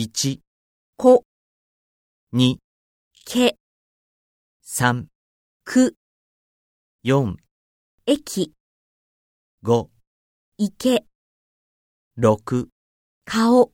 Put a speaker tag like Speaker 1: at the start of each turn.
Speaker 1: 1、
Speaker 2: こ、
Speaker 1: 2、
Speaker 2: け、
Speaker 1: 3、
Speaker 2: く、
Speaker 1: 4、
Speaker 2: 駅、
Speaker 1: 5、
Speaker 2: 池、
Speaker 1: 6
Speaker 2: 顔。